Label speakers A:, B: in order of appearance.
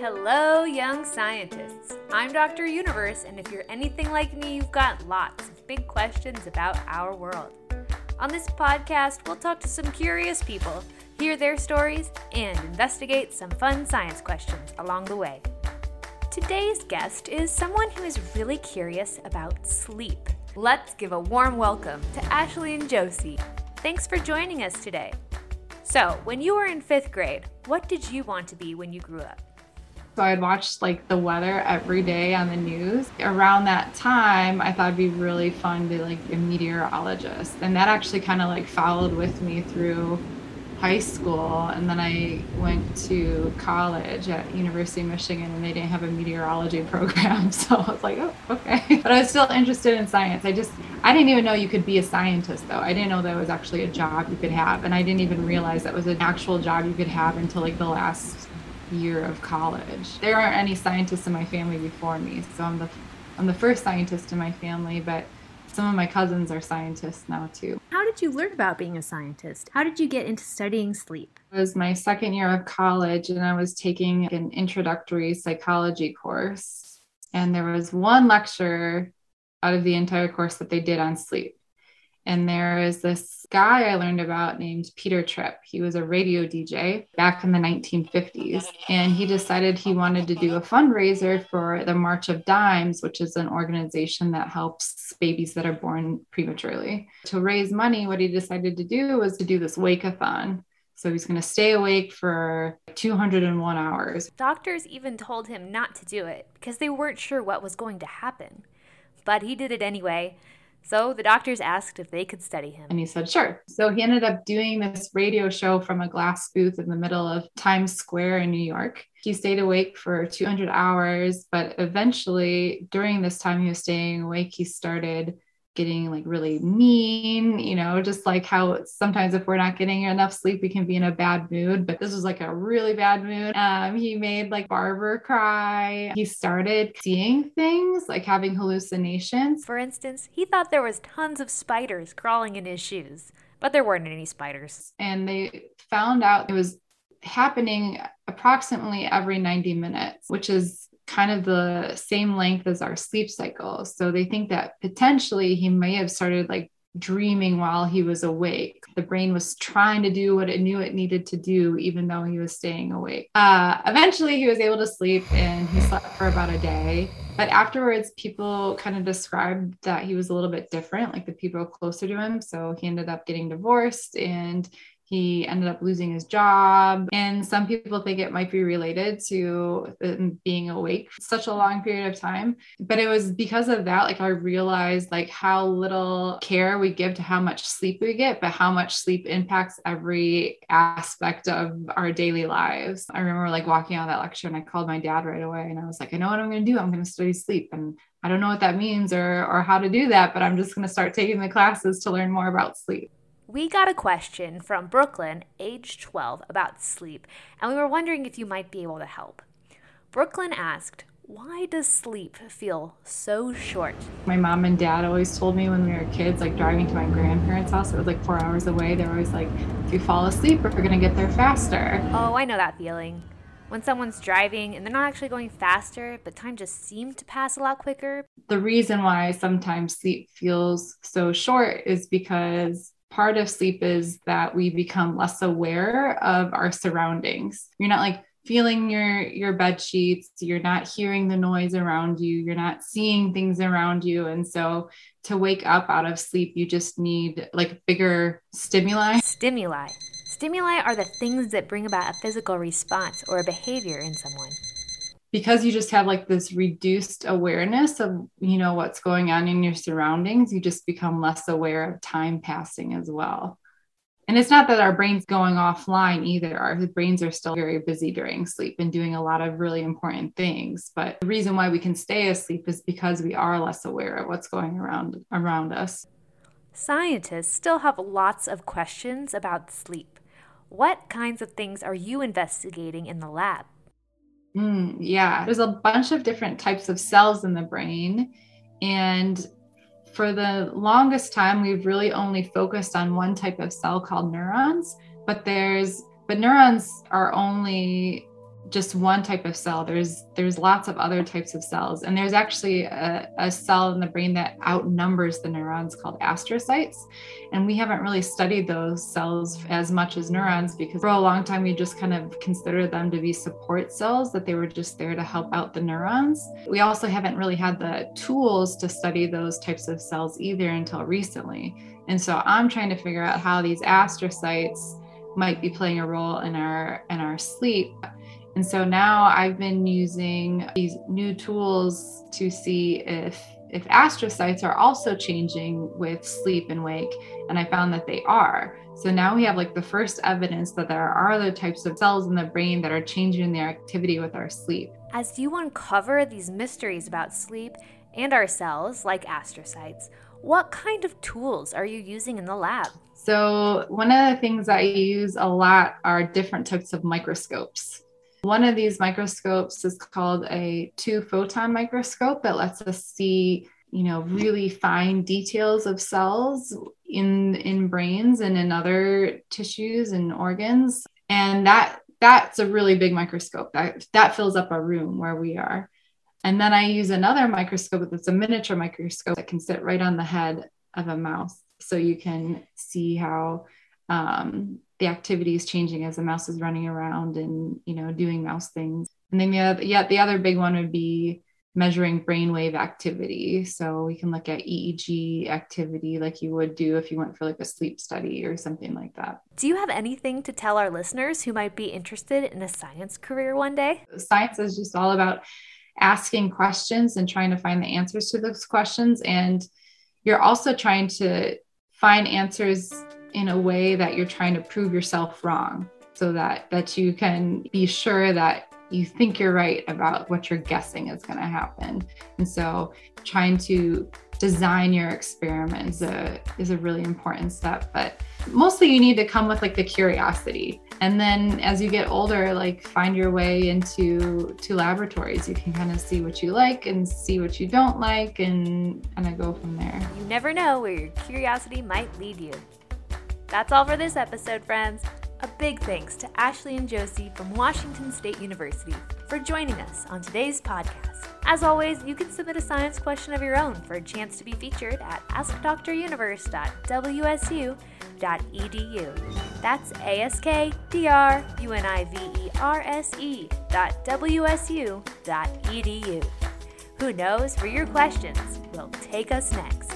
A: Hello, young scientists. I'm Dr. Universe, and if you're anything like me, you've got lots of big questions about our world. On this podcast, we'll talk to some curious people, hear their stories, and investigate some fun science questions along the way. Today's guest is someone who is really curious about sleep. Let's give a warm welcome to Ashley Ingiosi. Thanks for joining us today. So, when you were in fifth grade, what did you want to be when you grew up?
B: So I'd watch like the weather every day on the news. Around that time, I thought it'd be really fun to like be a meteorologist. And that actually kind of like followed with me through high school. And then I went to college at University of Michigan and they didn't have a meteorology program. So I was like, oh, okay. But I was still interested in science. I just, I didn't even know you could be a scientist though. I didn't know that was actually a job you could have. And I didn't even realize that was an actual job you could have until like the last year of college. There aren't any scientists in my family before me, so I'm the I'm the first scientist in my family, but some of my cousins are scientists now too.
A: How did you learn about being a scientist? How did you get into studying sleep?
B: It was my second year of college and I was taking an introductory psychology course and there was one lecture out of the entire course that they did on sleep. And there is this guy I learned about named Peter Tripp. He was a radio DJ back in the 1950s. And he decided he wanted to do a fundraiser for the March of Dimes, which is an organization that helps babies that are born prematurely. To raise money, what he decided to do was to do this wake-a-thon. So he's going to stay awake for 201 hours.
A: Doctors even told him not to do it because they weren't sure what was going to happen. But he did it anyway so the doctors asked if they could study him.
B: And he said, sure. So he ended up doing this radio show from a glass booth in the middle of Times Square in New York. He stayed awake for 200 hours, but eventually, during this time he was staying awake, he started getting like really mean, you know, just like how sometimes if we're not getting enough sleep, we can be in a bad mood. But this was like a really bad mood. Um, he made like Barbara cry. He started seeing things like having hallucinations.
A: For instance, he thought there was tons of spiders crawling in his shoes, but there weren't any spiders.
B: And they found out it was happening approximately every 90 minutes, which is kind of the same length as our sleep cycle. So they think that potentially he may have started like dreaming while he was awake. The brain was trying to do what it knew it needed to do, even though he was staying awake. Uh, eventually, he was able to sleep and he slept for about a day. But afterwards, people kind of described that he was a little bit different, like the people closer to him. So he ended up getting divorced and he ended up losing his job. And some people think it might be related to being awake such a long period of time. But it was because of that, like I realized like how little care we give to how much sleep we get, but how much sleep impacts every aspect of our daily lives. I remember like walking out of that lecture and I called my dad right away and I was like, I know what I'm going to do. I'm going to study sleep. And I don't know what that means or or how to do that, but I'm just going to start taking the classes to learn more about sleep.
A: We got a question from Brooklyn, age 12, about sleep, and we were wondering if you might be able to help. Brooklyn asked, why does sleep feel so short?
B: My mom and dad always told me when we were kids, like driving to my grandparents' house, it was like four hours away. They were always like, if you fall asleep, we're going to get there faster.
A: Oh, I know that feeling. When someone's driving and they're not actually going faster, but time just seems to pass a lot quicker.
B: The reason why sometimes sleep feels so short is because part of sleep is that we become less aware of our surroundings. You're not like feeling your your bed sheets, you're not hearing the noise around you, you're not seeing things around you and so to wake up out of sleep you just need like bigger stimuli.
A: Stimuli. Stimuli are the things that bring about a physical response or a behavior in someone
B: because you just have like this reduced awareness of you know what's going on in your surroundings you just become less aware of time passing as well. And it's not that our brains going offline either. Our brains are still very busy during sleep and doing a lot of really important things. But the reason why we can stay asleep is because we are less aware of what's going around around us.
A: Scientists still have lots of questions about sleep. What kinds of things are you investigating in the lab
B: Mm, yeah, there's a bunch of different types of cells in the brain. And for the longest time, we've really only focused on one type of cell called neurons, but there's but neurons are only just one type of cell. There's there's lots of other types of cells, and there's actually a, a, cell in the brain that outnumbers the neurons called astrocytes. And we haven't really studied those cells as much as neurons because for a long time we just kind of considered them to be support cells that they were just there to help out the neurons. We also haven't really had the tools to study those types of cells either until recently. And so I'm trying to figure out how these astrocytes might be playing a role in our in our sleep and so now I've been using these new tools to see if if astrocytes are also changing with sleep and wake and I found that they are. So now we have like the first evidence that there are other types of cells in the brain that are changing their activity with our sleep.
A: As you uncover these mysteries about sleep and our cells like astrocytes, what kind of tools are you using in the lab?
B: So, one of the things I use a lot are different types of microscopes. One of these microscopes is called a two photon microscope that lets us see you know really fine details of cells in in brains and in other tissues and organs. And that that's a really big microscope. That that fills up a room where we are. And then i use another microscope that's a miniature microscope that can sit right on the head of a mouse. So you can see how um, the activity is changing as the mouse is running around and you know doing mouse things. And then the other, yeah the other big one would be measuring brainwave activity. So we can look at eeg activity like you would do if you went for like a sleep study or something like that.
A: Do you have anything to tell our listeners who might be interested in a science career one day?
B: Science is just all about asking questions and trying to find the answers to those questions. And you're also trying to find answers in a way that you're trying to prove yourself wrong so that that you can be sure that you think you're right about what you're guessing is going to happen. And so trying to design your experiment is a uh, is a really important step but mostly you need to come with like the curiosity. And then as you get older like find your way into to laboratories. You can kind of see what you like and see what you don't like and kind of go from there.
A: You never know where your curiosity might lead you that's all for this episode, friends. A big thanks to Ashley Ingiosi from Washington State University for joining us on today's podcast. As always, you can submit a science question of your own for a chance to be featured at askdruniverse.wsu.edu. That's A-S-K-D-R-U-N-I-V-E-R-S-E dot W-S-U dot E-D-U. Who knows where your questions will take us next.